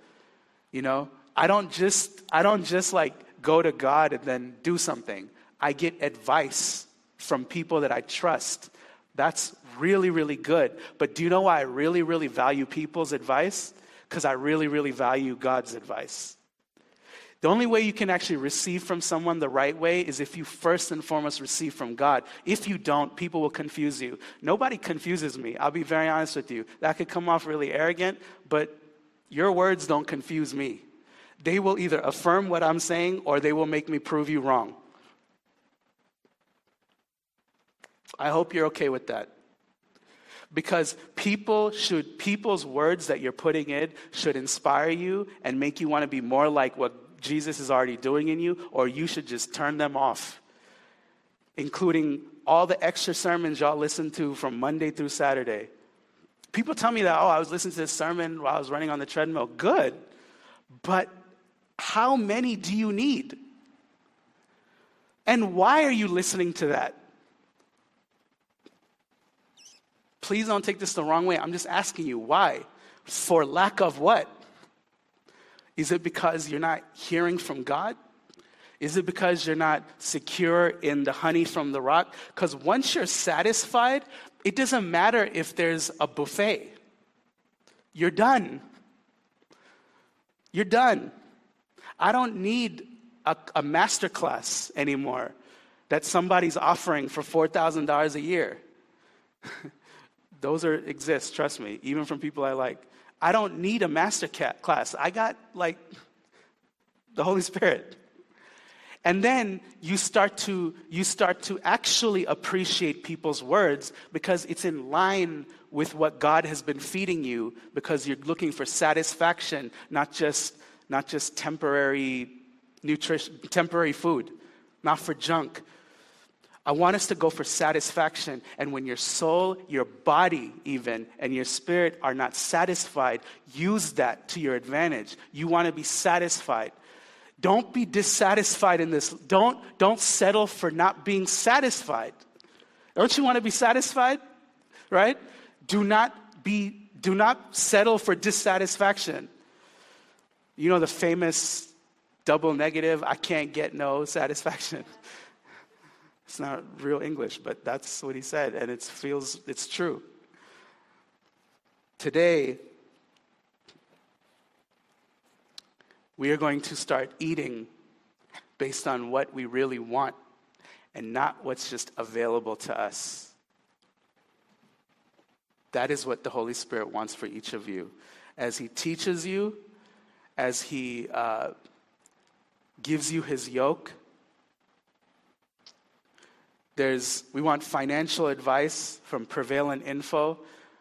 Speaker 1: You know, I don't just I don't just like go to God and then do something. I get advice from people that I trust. That's really really good. But do you know why I really really value people's advice? Cuz I really really value God's advice. The only way you can actually receive from someone the right way is if you first and foremost receive from God. If you don't, people will confuse you. Nobody confuses me. I'll be very honest with you. That could come off really arrogant, but your words don't confuse me. They will either affirm what I'm saying or they will make me prove you wrong. I hope you're okay with that because people should people's words that you're putting in should inspire you and make you want to be more like what Jesus is already doing in you, or you should just turn them off, including all the extra sermons y'all listen to from Monday through Saturday. People tell me that, oh, I was listening to this sermon while I was running on the treadmill. Good. But how many do you need? And why are you listening to that? Please don't take this the wrong way. I'm just asking you why. For lack of what? Is it because you're not hearing from God? Is it because you're not secure in the honey from the rock? Because once you're satisfied, it doesn't matter if there's a buffet. You're done. You're done. I don't need a, a master class anymore that somebody's offering for $4,000 a year. Those are exist, trust me, even from people I like. I don't need a master class. I got like the Holy Spirit. And then you start to you start to actually appreciate people's words because it's in line with what God has been feeding you because you're looking for satisfaction, not just not just temporary nutrition, temporary food, not for junk, I want us to go for satisfaction. And when your soul, your body, even, and your spirit are not satisfied, use that to your advantage. You want to be satisfied. Don't be dissatisfied in this. Don't, don't settle for not being satisfied. Don't you want to be satisfied? Right? Do not be, do not settle for dissatisfaction. You know the famous double negative, I can't get no satisfaction. It's not real English, but that's what he said, and it feels it's true. Today, we are going to start eating based on what we really want and not what's just available to us. That is what the Holy Spirit wants for each of you. As He teaches you, as He uh, gives you His yoke, there's, we want financial advice from Prevalent Info.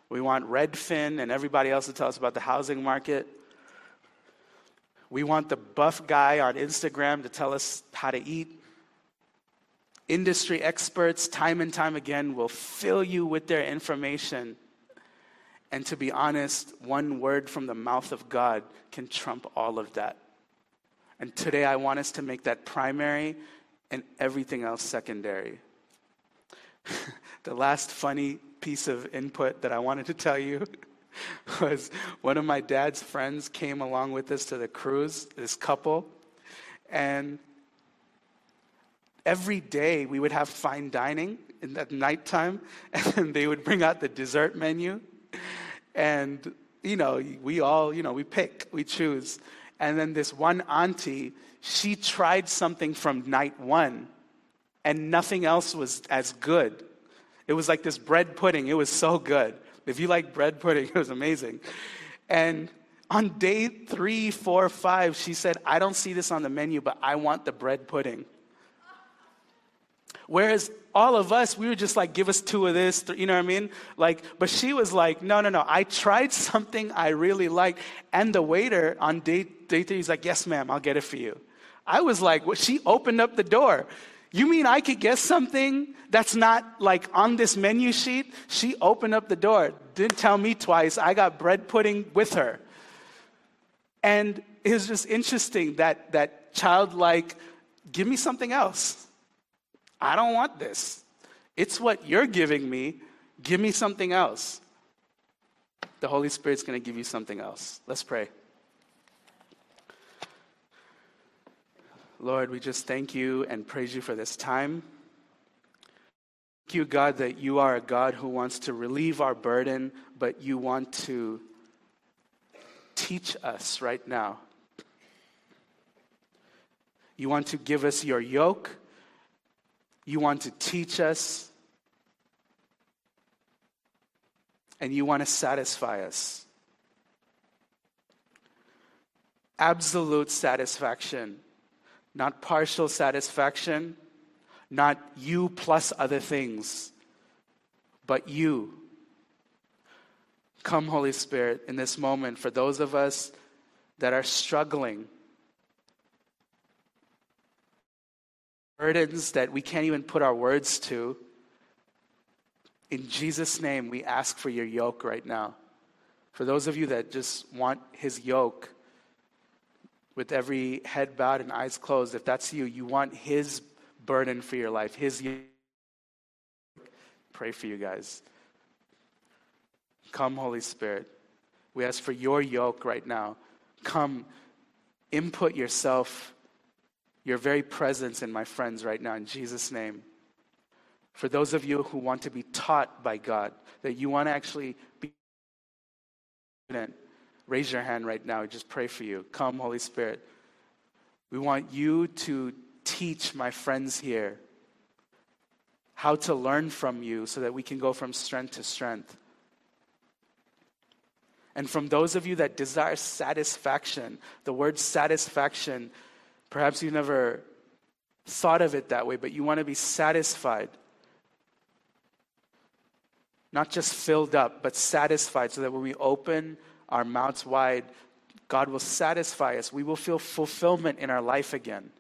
Speaker 1: We want Redfin and everybody else to tell us about the housing market. We want the buff guy on Instagram to tell us how to eat. Industry experts, time and time again, will fill you with their information. And to be honest, one word from the mouth of God can trump all of that. And today I want us to make that primary and everything else secondary. the last funny piece of input that I wanted to tell you was one of my dad's friends came along with us to the cruise, this couple, and every day we would have fine dining in at nighttime, and they would bring out the dessert menu. And you know, we all, you know, we pick, we choose. And then this one auntie, she tried something from night one, and nothing else was as good. It was like this bread pudding. It was so good. If you like bread pudding, it was amazing. And on day three, four, five, she said, I don't see this on the menu, but I want the bread pudding. Whereas all of us, we were just like, give us two of this, you know what I mean? Like, but she was like, no, no, no. I tried something I really liked. And the waiter on day, day three, he's like, yes, ma'am, I'll get it for you. I was like, well, she opened up the door. You mean I could get something that's not like on this menu sheet? She opened up the door, didn't tell me twice. I got bread pudding with her. And it was just interesting that that childlike, give me something else. I don't want this. It's what you're giving me. Give me something else. The Holy Spirit's going to give you something else. Let's pray. Lord, we just thank you and praise you for this time. Thank you, God, that you are a God who wants to relieve our burden, but you want to teach us right now. You want to give us your yoke. You want to teach us. And you want to satisfy us. Absolute satisfaction not partial satisfaction, not you plus other things, but you. Come, Holy Spirit, in this moment for those of us that are struggling, burdens that we can't even put our words to. In Jesus' name, we ask for your yoke right now. For those of you that just want his yoke, with every head bowed and eyes closed, if that's you, you want His burden for your life, His. Yoke. Pray for you guys. Come, Holy Spirit. We ask for your yoke right now. Come, input yourself, your very presence in my friends right now, in Jesus' name. For those of you who want to be taught by God, that you want to actually be raise your hand right now. Just pray for you. Come, Holy Spirit. We want you to teach my friends here how to learn from you so that we can go from strength to strength. And from those of you that desire satisfaction, the word satisfaction, perhaps you never thought of it that way, but you want to be satisfied. Not just filled up, but satisfied so that when we open our mouths wide, God will satisfy us. We will feel fulfillment in our life again.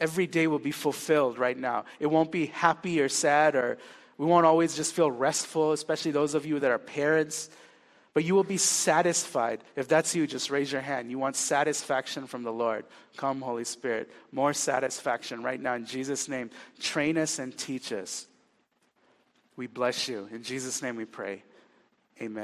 Speaker 1: Every day will be fulfilled right now. It won't be happy or sad, or we won't always just feel restful, especially those of you that are parents. But you will be satisfied. If that's you, just raise your hand. You want satisfaction from the Lord. Come, Holy Spirit. More satisfaction right now in Jesus' name. Train us and teach us. We bless you. In Jesus' name we pray.